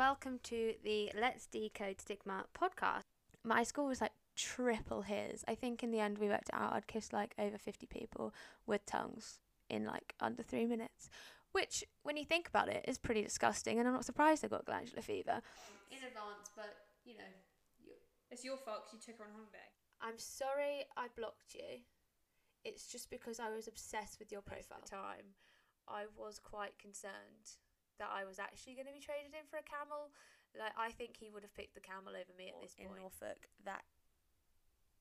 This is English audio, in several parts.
welcome to the Let's Decode Stigma podcast. My score was like triple his. I think in the end we worked it out I'd kissed like over 50 people with tongues in like under three minutes, which, when you think about it, is pretty disgusting. And I'm not surprised I got glandular fever in advance, but you know, It's your fault because you took her on holiday. I'm sorry I blocked you. It's just because I was obsessed with your profile at the time. I was quite concerned that I was actually going to be traded in for a camel. Like I think he would have picked the camel over me at this in point. Norfolk that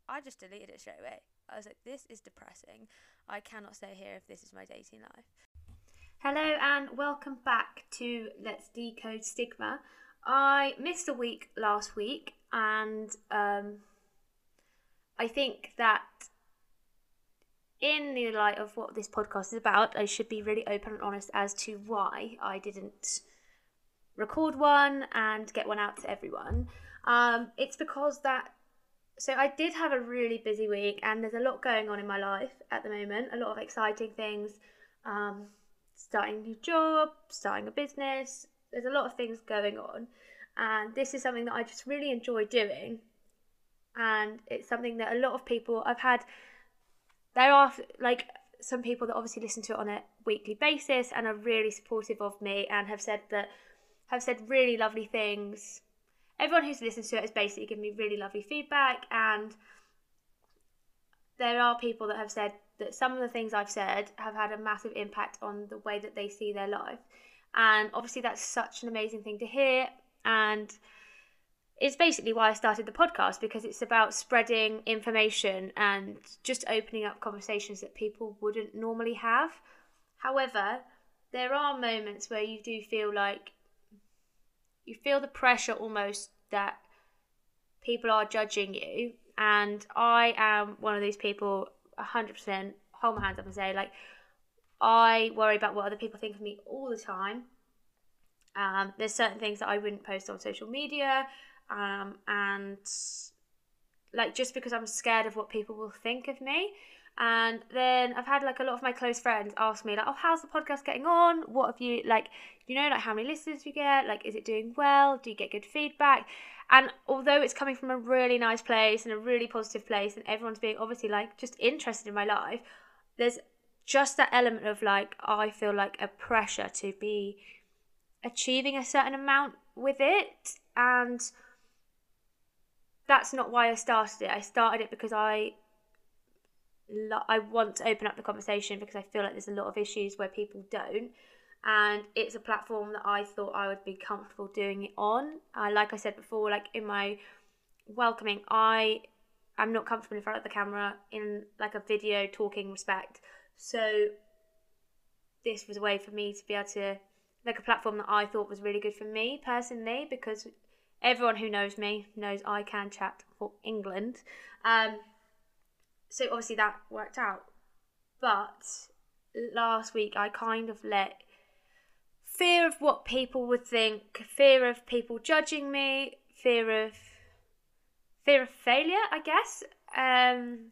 I just deleted it straight away. I was like, this is depressing. I cannot stay here if this is my dating life. Hello and welcome back to Let's Decode Stigma. I missed a week last week, and um, I think that in the light of what this podcast is about, I should be really open and honest as to why I didn't record one and get one out to everyone. Um, it's because that. So I did have a really busy week, and there's a lot going on in my life at the moment. A lot of exciting things. Um, starting a new job, starting a business. There's a lot of things going on, and this is something that I just really enjoy doing. And it's something that a lot of people I've had. There are like some people that obviously listen to it on a weekly basis and are really supportive of me and have said that have said really lovely things. Everyone who's listened to it has basically given me really lovely feedback and there are people that have said that some of the things I've said have had a massive impact on the way that they see their life. And obviously, that's such an amazing thing to hear. And it's basically why I started the podcast because it's about spreading information and just opening up conversations that people wouldn't normally have. However, there are moments where you do feel like you feel the pressure almost that people are judging you. And I am one of these people 100% hold my hands up and say like I worry about what other people think of me all the time. Um, there's certain things that I wouldn't post on social media um, and like just because I'm scared of what people will think of me. And then I've had like a lot of my close friends ask me like oh how's the podcast getting on? What have you like you know like how many listeners you get? Like is it doing well? Do you get good feedback? And although it's coming from a really nice place and a really positive place and everyone's being obviously like just interested in my life there's just that element of like i feel like a pressure to be achieving a certain amount with it. And that's not why i started it i started it because i lo- i want to open up the conversation because i feel like there's a lot of issues where people don't and it's a platform that I thought I would be comfortable doing it on. Uh, like I said before, like in my welcoming, I am not comfortable in front of the camera in like a video talking respect. So this was a way for me to be able to like a platform that I thought was really good for me personally because everyone who knows me knows I can chat for England. Um, so obviously that worked out. But last week I kind of let fear of what people would think, fear of people judging me, fear of fear of failure, I guess, um,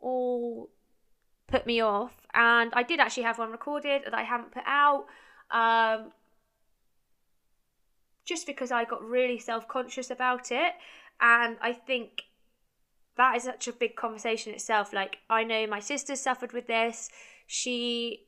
all put me off. And I did actually have one recorded that I haven't put out, um, just because I got really self conscious about it, and I think that is such a big conversation itself. Like I know my sister suffered with this. She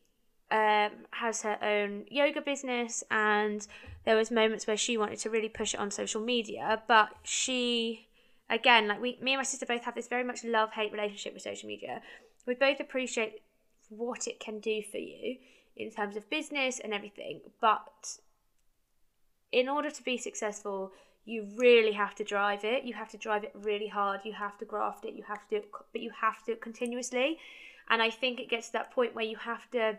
um, has her own yoga business and there was moments where she wanted to really push it on social media but she again like we me and my sister both have this very much love hate relationship with social media we both appreciate what it can do for you in terms of business and everything but in order to be successful you really have to drive it you have to drive it really hard you have to graft it you have to do it but you have to do it continuously and i think it gets to that point where you have to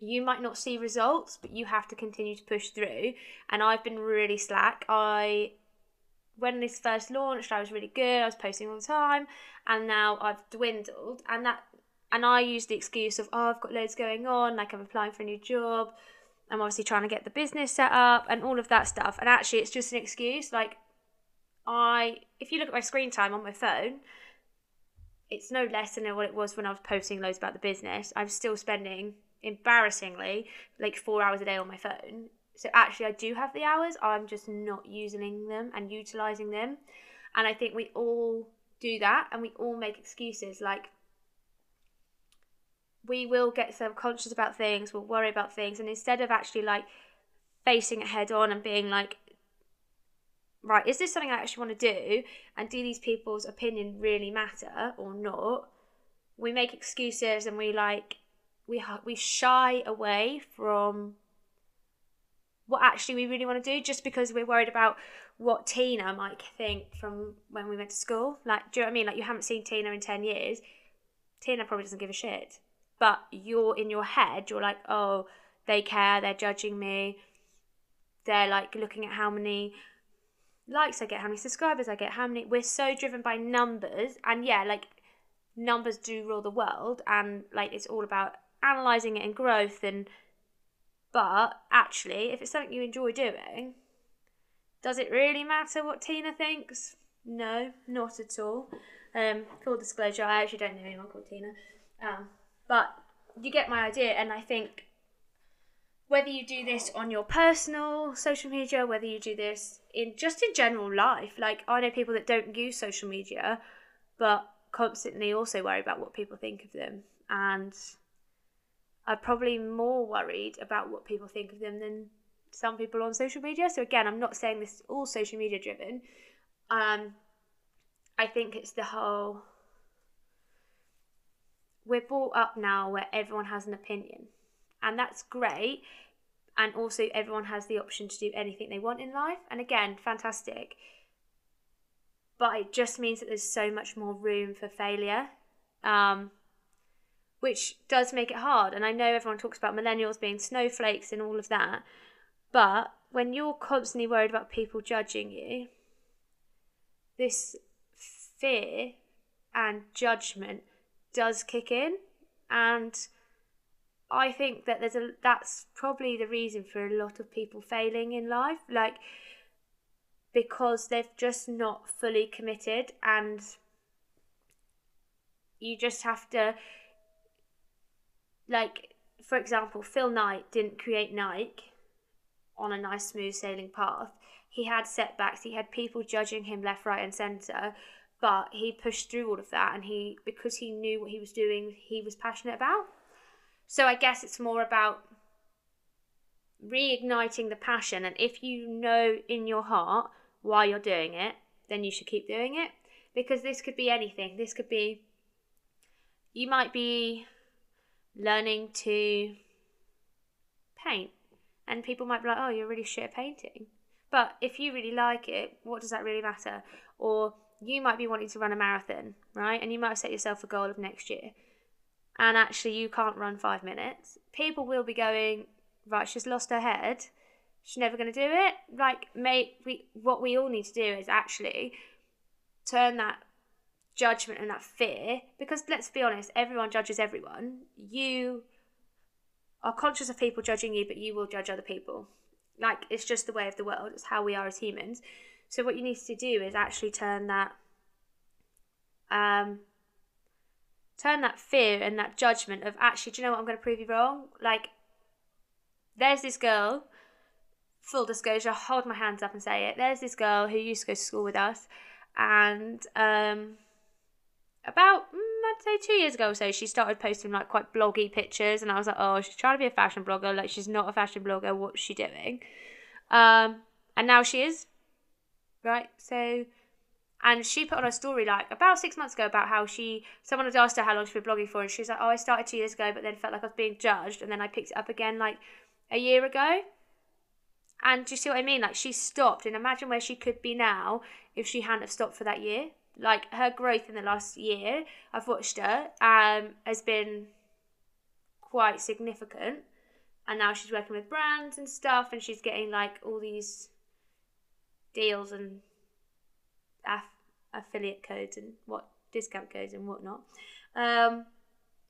you might not see results, but you have to continue to push through. And I've been really slack. I when this first launched, I was really good. I was posting all the time, and now I've dwindled. And that and I use the excuse of oh, I've got loads going on. Like I'm applying for a new job. I'm obviously trying to get the business set up and all of that stuff. And actually, it's just an excuse. Like I, if you look at my screen time on my phone, it's no less than what it was when I was posting loads about the business. I'm still spending embarrassingly like four hours a day on my phone So actually, I do have the hours. I'm just not using them and utilizing them. And I think we all do that, and we all make excuses. Like we will get self-conscious about things. We'll worry about things, and instead of actually like facing it head on and being like, right, is this something I actually want to do? And do these people's opinion really matter or not? We make excuses and we like we we shy away from what actually we really want to do just because we're worried about what Tina might think from when we went to school. Like, do you know what I mean? Like, you haven't seen Tina in 10 years. Tina probably doesn't give a shit. But you're in your head, you're like, oh, they care, they're judging me. They're like looking at how many likes I get, how many subscribers I get, how many. We're so driven by numbers. And yeah, like, numbers do rule the world. And like, it's all about analysing it and growth and but actually if it's something you enjoy doing does it really matter what tina thinks no not at all um, full disclosure i actually don't know anyone called tina um, but you get my idea and i think whether you do this on your personal social media whether you do this in just in general life like i know people that don't use social media but constantly also worry about what people think of them and are probably more worried about what people think of them than some people on social media. So again, I'm not saying this is all social media driven. Um, I think it's the whole. We're brought up now where everyone has an opinion, and that's great. And also, everyone has the option to do anything they want in life. And again, fantastic. But it just means that there's so much more room for failure. Um, which does make it hard. And I know everyone talks about millennials being snowflakes and all of that, but when you're constantly worried about people judging you, this fear and judgment does kick in and I think that there's a that's probably the reason for a lot of people failing in life like because they've just not fully committed and you just have to like for example, Phil Knight didn't create Nike on a nice smooth sailing path. He had setbacks. He had people judging him left, right, and centre. But he pushed through all of that, and he because he knew what he was doing, he was passionate about. So I guess it's more about reigniting the passion. And if you know in your heart why you're doing it, then you should keep doing it. Because this could be anything. This could be you might be learning to paint. And people might be like, oh, you're really shit at painting. But if you really like it, what does that really matter? Or you might be wanting to run a marathon, right? And you might have set yourself a goal of next year. And actually, you can't run five minutes. People will be going, right, she's lost her head. She's never going to do it. Like, mate, we, what we all need to do is actually turn that judgment and that fear because let's be honest everyone judges everyone you are conscious of people judging you but you will judge other people like it's just the way of the world it's how we are as humans so what you need to do is actually turn that um turn that fear and that judgment of actually do you know what i'm going to prove you wrong like there's this girl full disclosure hold my hands up and say it there's this girl who used to go to school with us and um about mm, I'd say two years ago or so, she started posting like quite bloggy pictures, and I was like, oh, she's trying to be a fashion blogger. Like she's not a fashion blogger. What's she doing? Um, and now she is, right? So, and she put on a story like about six months ago about how she someone had asked her how long she'd been blogging for, and she was like, oh, I started two years ago, but then felt like I was being judged, and then I picked it up again like a year ago. And do you see what I mean? Like she stopped, and imagine where she could be now if she hadn't have stopped for that year like her growth in the last year i've watched her um has been quite significant and now she's working with brands and stuff and she's getting like all these deals and aff- affiliate codes and what discount codes and whatnot um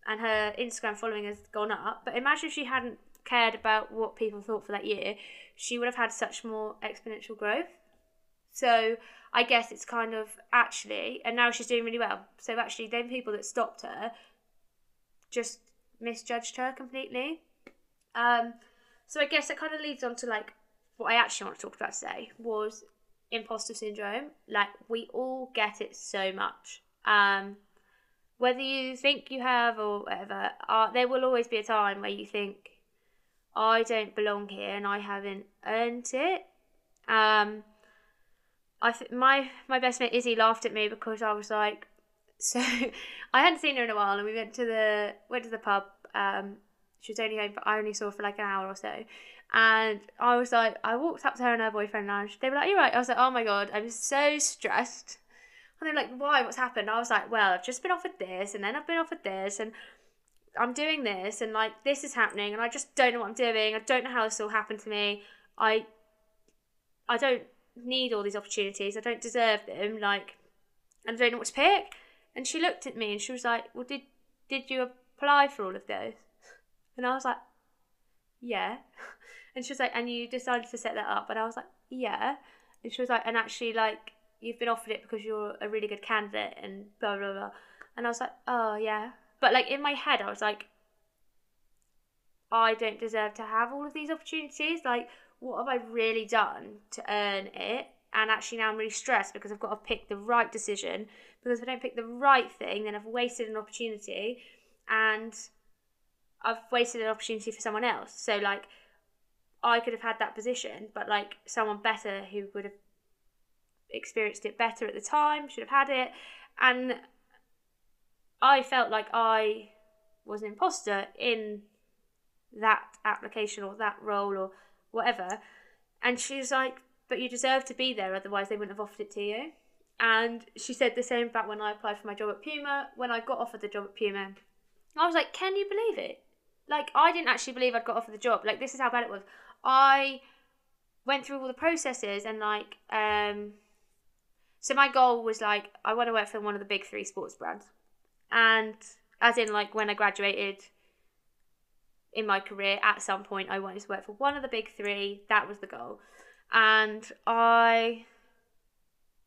and her instagram following has gone up but imagine if she hadn't cared about what people thought for that year she would have had such more exponential growth so I guess it's kind of actually, and now she's doing really well. So actually, then people that stopped her just misjudged her completely. Um, so I guess it kind of leads on to like what I actually want to talk about today was imposter syndrome. Like we all get it so much. Um, whether you think you have or whatever, uh, there will always be a time where you think, I don't belong here and I haven't earned it. Um, I th- my my best mate Izzy laughed at me because I was like, so I hadn't seen her in a while, and we went to the went to the pub. Um, she was only home, but I only saw her for like an hour or so. And I was like, I walked up to her and her boyfriend and They were like, "You're right." I was like, "Oh my god, I'm so stressed." And they're like, "Why? What's happened?" I was like, "Well, I've just been offered this, and then I've been offered this, and I'm doing this, and like this is happening, and I just don't know what I'm doing. I don't know how this all happened to me. I, I don't need all these opportunities. I don't deserve them. Like, I don't know what to pick." And she looked at me and she was like, "Well, did did you apply for all of those?" And I was like, "Yeah." And she was like, "And you decided to set that up?" And I was like, "Yeah." And she was like, "And actually, like, you've been offered it because you're a really good candidate and blah blah blah." And I was like, "Oh yeah." But like in my head, I was like, "I don't deserve to have all of these opportunities. Like, what have I really done to earn it?" And actually, now I'm really stressed because I've got to pick the right decision. Because if I don't pick the right thing, then I've wasted an opportunity, and I've wasted an opportunity for someone else. So like I could have had that position, but like someone better who would have experienced it better at the time should have had it. And I felt like I was an imposter in that application or that role or whatever. And she was like, But you deserve to be there, otherwise they wouldn't have offered it to you. And she said the same about when I applied for my job at Puma. When I got offered the job at Puma, I was like, Can you believe it? Like, I didn't actually believe I'd got offered the job. Like, this is how bad it was. I went through all the processes and, like, um, so my goal was like, I want to work for one of the big three sports brands. And as in, like, when I graduated in my career, at some point, I wanted to work for one of the big three. That was the goal. And I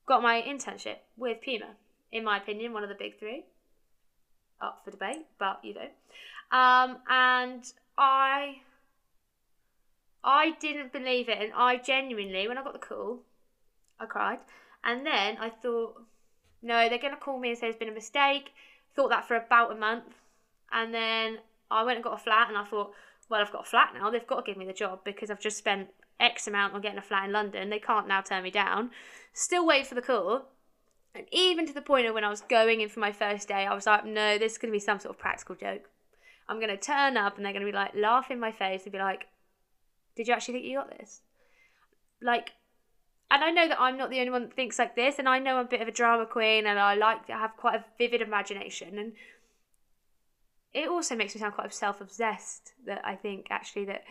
got my internship with Puma. In my opinion, one of the big three. Up for debate, but you know. Um, and I I didn't believe it and I genuinely when I got the call, I cried. And then I thought, no, they're gonna call me and say there's been a mistake. Thought that for about a month. And then I went and got a flat and I thought, well, I've got a flat now, they've got to give me the job because I've just spent X amount on getting a flat in London. They can't now turn me down. Still wait for the call. And even to the point of when I was going in for my first day, I was like, no, this is going to be some sort of practical joke. I'm going to turn up and they're going to be like, laugh in my face and be like, did you actually think you got this? Like, and I know that I'm not the only one that thinks like this, and I know I'm a bit of a drama queen and I like to have quite a vivid imagination. And it also makes me sound quite self obsessed that I think actually that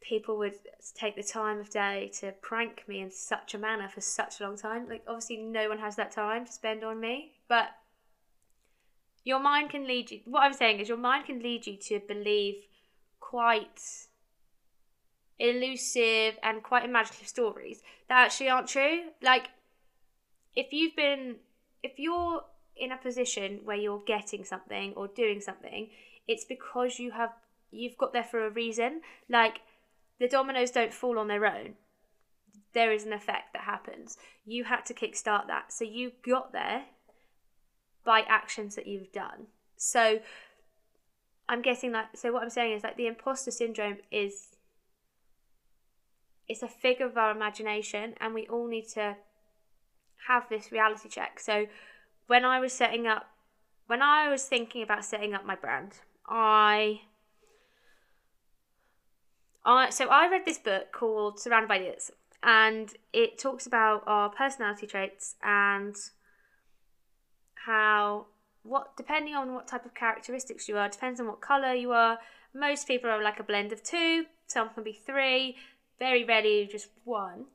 people would take the time of day to prank me in such a manner for such a long time. Like, obviously, no one has that time to spend on me, but your mind can lead you. What I'm saying is, your mind can lead you to believe quite elusive and quite imaginative stories that actually aren't true. Like, if you've been, if you're in a position where you're getting something or doing something, it's because you have you've got there for a reason. Like the dominoes don't fall on their own. There is an effect that happens. You had to kickstart that. So you got there by actions that you've done. So I'm guessing that. so what I'm saying is like the imposter syndrome is it's a figure of our imagination and we all need to have this reality check. So when I was setting up when I was thinking about setting up my brand, I I so I read this book called Surrounded by Idiots and it talks about our personality traits and how what depending on what type of characteristics you are depends on what color you are most people are like a blend of two some can be three very rarely just one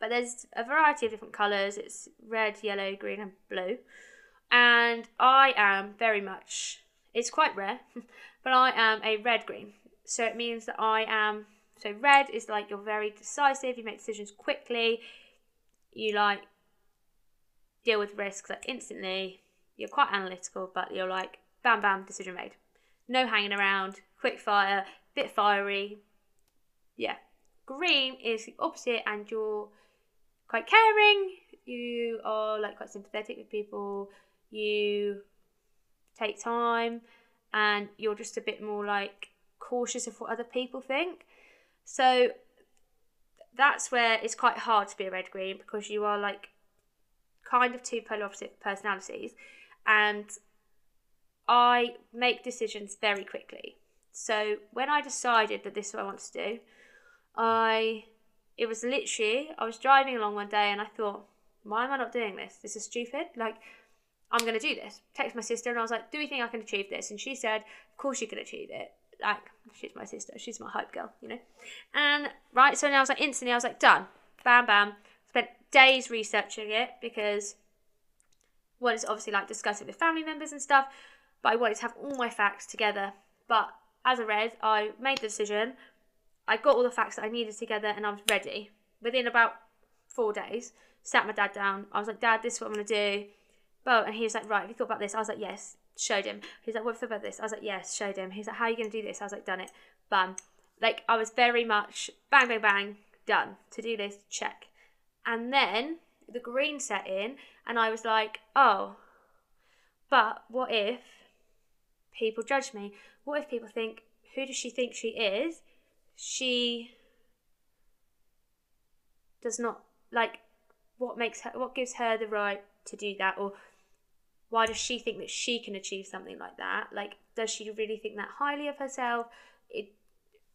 but there's a variety of different colors it's red yellow green and blue and i am very much it's quite rare but i am a red green so it means that i am so red is like you're very decisive you make decisions quickly you like deal with risks like instantly. You're quite analytical, but you're like bam bam decision made. No hanging around, quick fire, bit fiery. Yeah, green is the opposite, and you're quite caring. You are like quite sympathetic with people. You take time, and you're just a bit more like cautious of what other people think. So that's where it's quite hard to be a red green because you are like kind of two polar opposite personalities, and I make decisions very quickly. So when I decided that this is what I want to do, I it was literally I was driving along one day and I thought, why am I not doing this? This is stupid. Like I'm gonna do this. Text my sister and I was like, do we think I can achieve this? And she said, of course you can achieve it. Like she's my sister, she's my hype girl, you know. And right, so now I was like instantly I was like done, bam bam. Spent days researching it because one is obviously like discussing with family members and stuff, but I wanted to have all my facts together. But as a red, I made the decision. I got all the facts that I needed together and I was ready. Within about four days, sat my dad down. I was like, Dad, this is what I'm going to do. Well, and he was like, Right, have you thought about this? I was like, Yes. Showed him. He's like, What have you thought about this? I was like, Yes. Showed him. He's like, How are you going to do this? I was like, Done it. Bam. Like, I was very much bang, bang, bang, done. To do this, check. And then the green set in, and I was like, Oh, but what if people judge me? What if people think, Who does she think she is? She does not like what makes her what gives her the right to do that? Or why does she think that she can achieve something like that? Like does she really think that highly of herself? It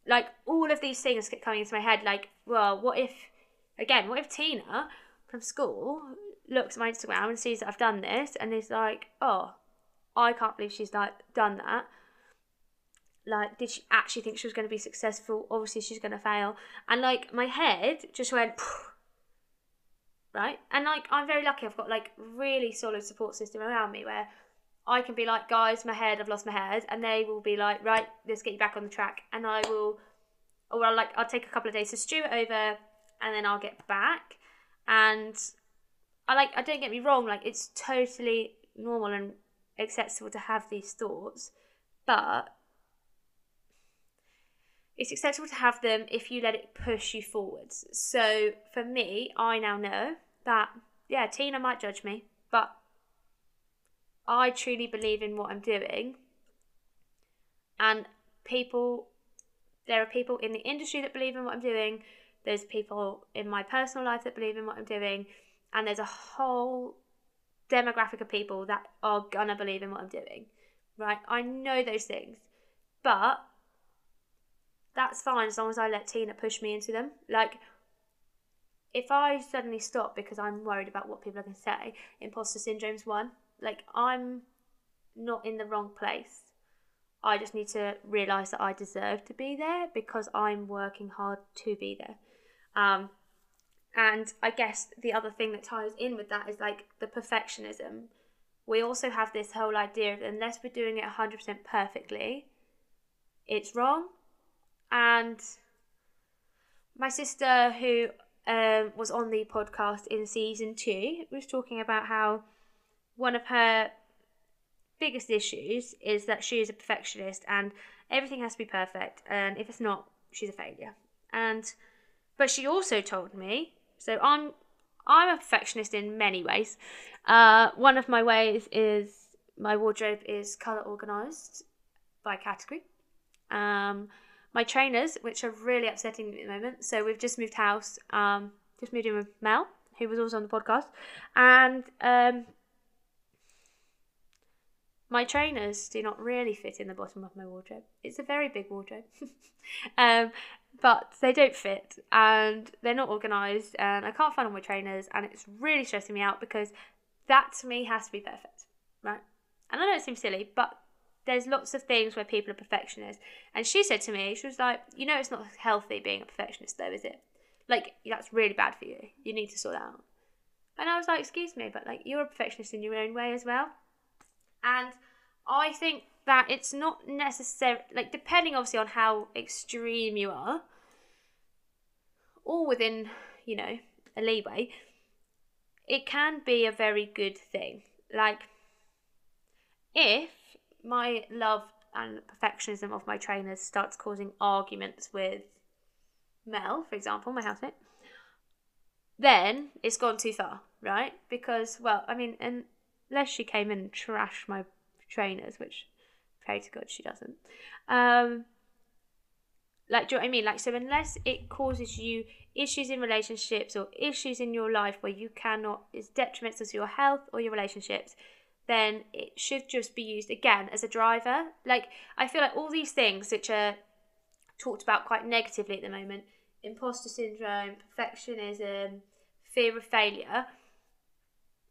like all of these things kept coming into my head like well what if again what if tina from school looks at my instagram and sees that i've done this and is like oh i can't believe she's like done that like did she actually think she was going to be successful? Obviously she's going to fail. And like my head just went right? And like i'm very lucky. I've got like really solid support system around me where i can be like guys my head i've lost my head. And they will be like right let's get you back on the track. And i will or I'll like i'll take a couple of days to stew it over and then i'll get back. And i like i don't get me wrong like it's totally normal and acceptable to have these thoughts but it's acceptable to have them if you let it push you forwards. So for me, I now know that, yeah, Tina might judge me, but I truly believe in what I'm doing. And people, there are people in the industry that believe in what I'm doing, there's people in my personal life that believe in what I'm doing, and there's a whole demographic of people that are gonna believe in what I'm doing, right? I know those things, but that's fine as long as I let Tina push me into them. Like, if I suddenly stop because I'm worried about what people are going to say, imposter syndrome's one. Like, I'm not in the wrong place. I just need to realise that I deserve to be there because I'm working hard to be there. Um, and I guess the other thing that ties in with that is like the perfectionism. We also have this whole idea of unless we're doing it 100% perfectly, it's wrong and my sister, who um, was on the podcast in season two, was talking about how one of her biggest issues is that she is a perfectionist and everything has to be perfect, and if it's not, she's a failure. And but she also told me, so I'm I'm a perfectionist in many ways. Uh, one of my ways is my wardrobe is color organized by category. Um, my trainers, which are really upsetting me at the moment. So we've just moved house, um, just moved in with Mel, who was also on the podcast, and um, my trainers do not really fit in the bottom of my wardrobe. It's a very big wardrobe, um, but they don't fit, and they're not organised, and I can't find all my trainers, and it's really stressing me out because that to me has to be perfect, right? And I know it seems silly, but there's lots of things where people are perfectionists. And she said to me, she was like, you know, it's not healthy being a perfectionist, though, is it? Like, that's really bad for you. You need to sort that out. And I was like, excuse me, but like, you're a perfectionist in your own way as well. And I think that it's not necessary, like, depending obviously on how extreme you are, or within, you know, a leeway, it can be a very good thing. Like, if my love and perfectionism of my trainers starts causing arguments with Mel, for example, my housemate, then it's gone too far, right? Because, well, I mean, unless she came and trashed my trainers, which pray to God she doesn't. Um, like, do you know what I mean? Like, so unless it causes you issues in relationships or issues in your life where you cannot, it's detrimental to your health or your relationships, then it should just be used again as a driver. Like, I feel like all these things which are talked about quite negatively at the moment imposter syndrome, perfectionism, fear of failure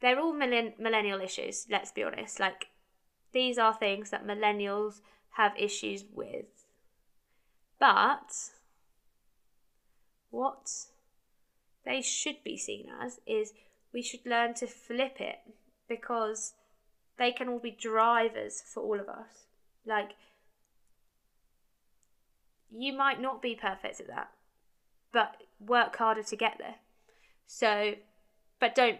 they're all millenn- millennial issues, let's be honest. Like, these are things that millennials have issues with. But what they should be seen as is we should learn to flip it because they can all be drivers for all of us. Like, you might not be perfect at that, but work harder to get there. So, but don't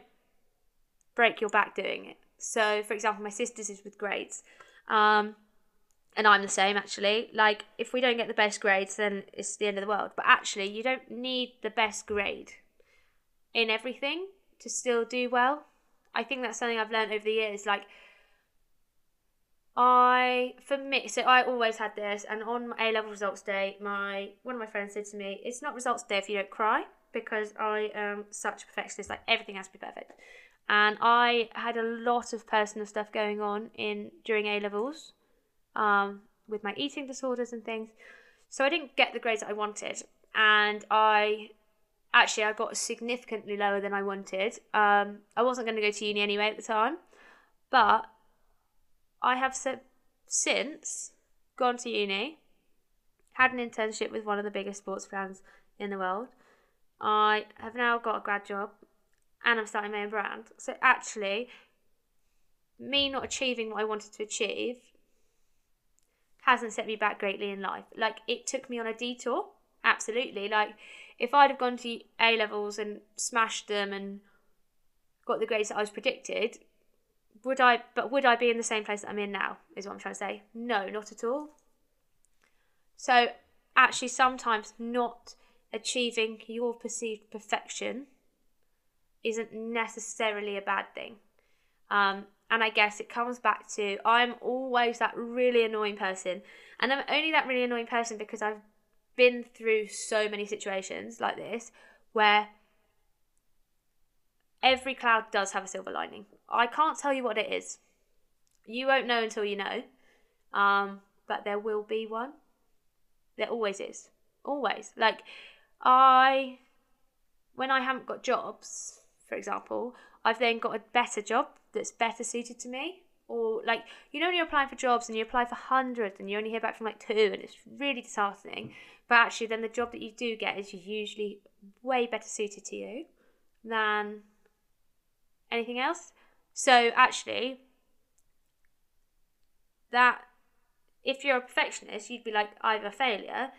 break your back doing it. So, for example, my sister's is with grades. Um, and I'm the same actually. Like, if we don't get the best grades, then it's the end of the world. But actually, you don't need the best grade in everything to still do well. I think that's something I've learned over the years. Like, I, for me, so I always had this, and on A level results day, my one of my friends said to me, "It's not results day if you don't cry," because I am such a perfectionist. Like everything has to be perfect, and I had a lot of personal stuff going on in during A levels, um, with my eating disorders and things. So I didn't get the grades that I wanted, and I actually I got significantly lower than I wanted. Um, I wasn't going to go to uni anyway at the time, but I have se- since gone to uni, had an internship with one of the biggest sports brands in the world. I have now got a grad job and I'm starting my own brand. So actually, me not achieving what I wanted to achieve hasn't set me back greatly in life. Like it took me on a detour, absolutely. Like if I'd have gone to A levels and smashed them and got the grades that I was predicted, would I? But would I be in the same place that I'm in now? Is what I'm trying to say. No, not at all. So actually, sometimes not achieving your perceived perfection isn't necessarily a bad thing. Um, and I guess it comes back to I'm always that really annoying person. And I'm only that really annoying person because I've been through so many situations like this where every cloud does have a silver lining. I can't tell you what it is. You won't know until you know. Um, but there will be one. There always is. Always. Like, I, when I haven't got jobs, for example, I've then got a better job that's better suited to me. Or, like, you know, when you're applying for jobs and you apply for hundreds and you only hear back from like two and it's really disheartening. But actually, then the job that you do get is usually way better suited to you than anything else. So, actually, that if you're a perfectionist, you'd be like, I'm a failure,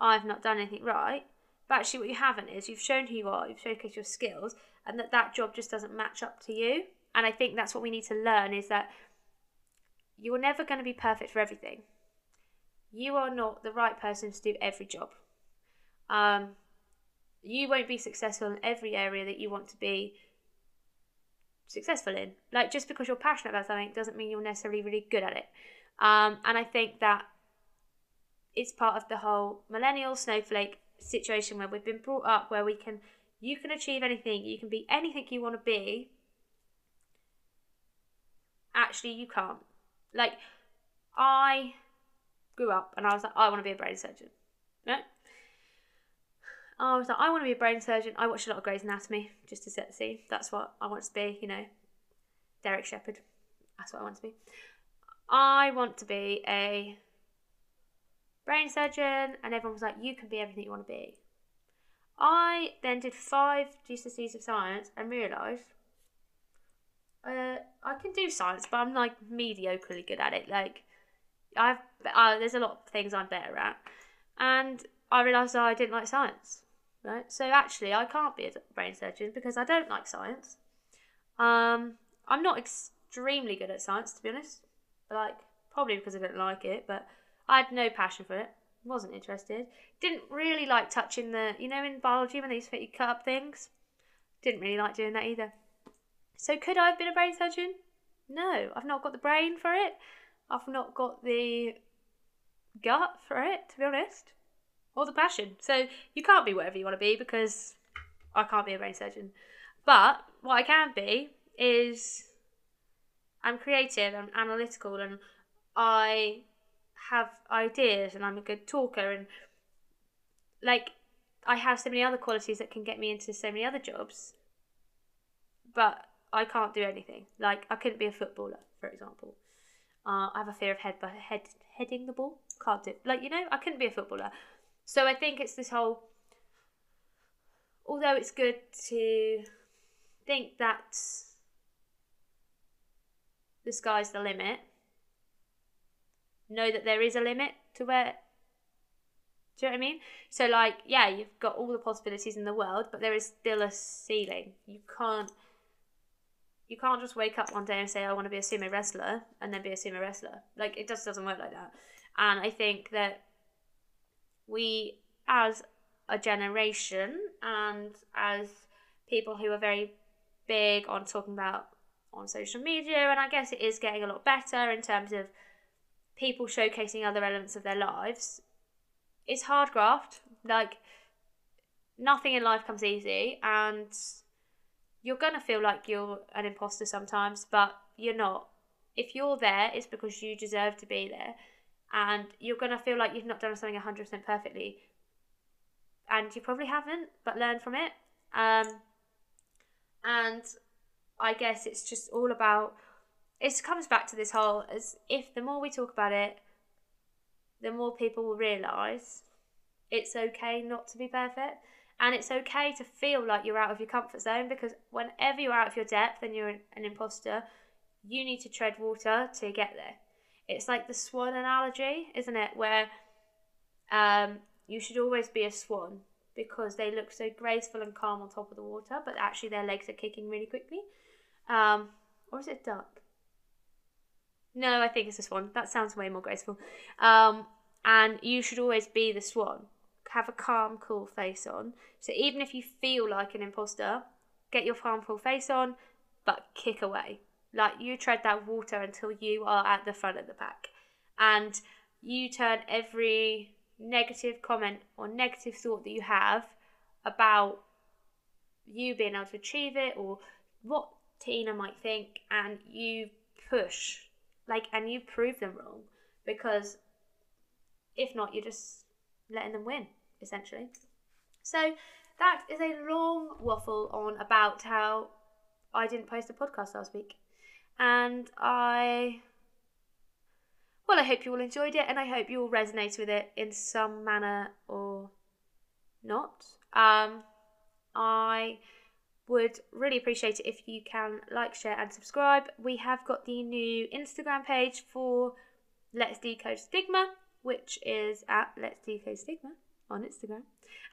I've not done anything right. But actually, what you haven't is you've shown who you are, you've showcased your skills, and that that job just doesn't match up to you. And I think that's what we need to learn is that you're never going to be perfect for everything. You are not the right person to do every job. Um, you won't be successful in every area that you want to be successful in. Like just because you're passionate about something doesn't mean you're necessarily really good at it. Um, and I think that it's part of the whole millennial snowflake situation where we've been brought up where we can you can achieve anything, you can be anything you want to be. Actually, you can't. Like, I grew up and I was like, I want to be a brain surgeon. Right? I was like, I want to be a brain surgeon. I watched a lot of Grey's Anatomy just to set the scene. That's what I want to be, you know. Derek Shepherd. That's what I want to be. I want to be a brain surgeon, and everyone was like, you can be everything you want to be. I then did five GCSEs of science and realised uh, I can do science, but I'm like mediocrely good at it. Like, I've uh, there's a lot of things I'm better at, and I realised I didn't like science. Right, so actually, I can't be a brain surgeon because I don't like science. Um, I'm not extremely good at science, to be honest. Like, probably because I don't like it, but I had no passion for it. Wasn't interested. Didn't really like touching the, you know, in biology when they used to you cut up things. Didn't really like doing that either. So could I have been a brain surgeon? No, I've not got the brain for it. I've not got the gut for it, to be honest, or the passion. So you can't be whatever you want to be because I can't be a brain surgeon. But what I can be is I'm creative, I'm analytical, and I have ideas, and I'm a good talker, and like I have so many other qualities that can get me into so many other jobs. But I can't do anything. Like I couldn't be a footballer, for example. Uh, I have a fear of head, but head heading the ball can't do. Like you know, I couldn't be a footballer. So I think it's this whole. Although it's good to think that the sky's the limit, know that there is a limit to where. Do you know what I mean? So, like, yeah, you've got all the possibilities in the world, but there is still a ceiling. You can't you can't just wake up one day and say I want to be a sumo wrestler and then be a sumo wrestler. Like it just doesn't work like that. And I think that we as a generation and as people who are very big on talking about on social media and I guess it is getting a lot better in terms of people showcasing other elements of their lives. It's hard graft. Like nothing in life comes easy and you're to feel like you're an imposter sometimes, but you're not. If you're there, it's because you deserve to be there. And you're going to feel like you've not done something 100% perfectly. And you probably haven't, but learn from it. Um, and I guess it's just all about, it comes back to this whole, as if the more we talk about it, the more people will realise it's okay not to be perfect and it's okay to feel like you're out of your comfort zone because whenever you're out of your depth and you're an imposter, you need to tread water to get there. It's like the swan analogy, isn't it? Where um, you should always be a swan because they look so graceful and calm on top of the water, but actually their legs are kicking really quickly. Um, or is it duck? No, I think it's a swan. That sounds way more graceful. Um, and you should always be the swan have a calm, cool face on. So even if you feel like an imposter, get your calm, cool face on, but kick away. Like you tread that water until you are at the front of the pack. And you turn every negative comment or negative thought that you have about you being able to achieve it or what Tina might think, and you push, like, and you prove them wrong because if not, you're just letting them win essentially. So that is a long waffle on about how I didn't post a podcast last week. And I well, I hope you all enjoyed it and I hope you all resonate with it in some manner or not. Um, I would really appreciate it if you can like, share, and subscribe. We have got the new Instagram page for Let's Decode Stigma, which is at Let's Decode Stigma on Instagram.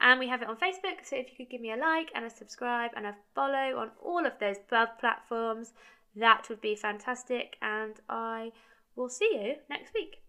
And we have it on Facebook, so if you could give me a like and a subscribe and a follow on all of those platforms, that would be fantastic. And I will see you next week.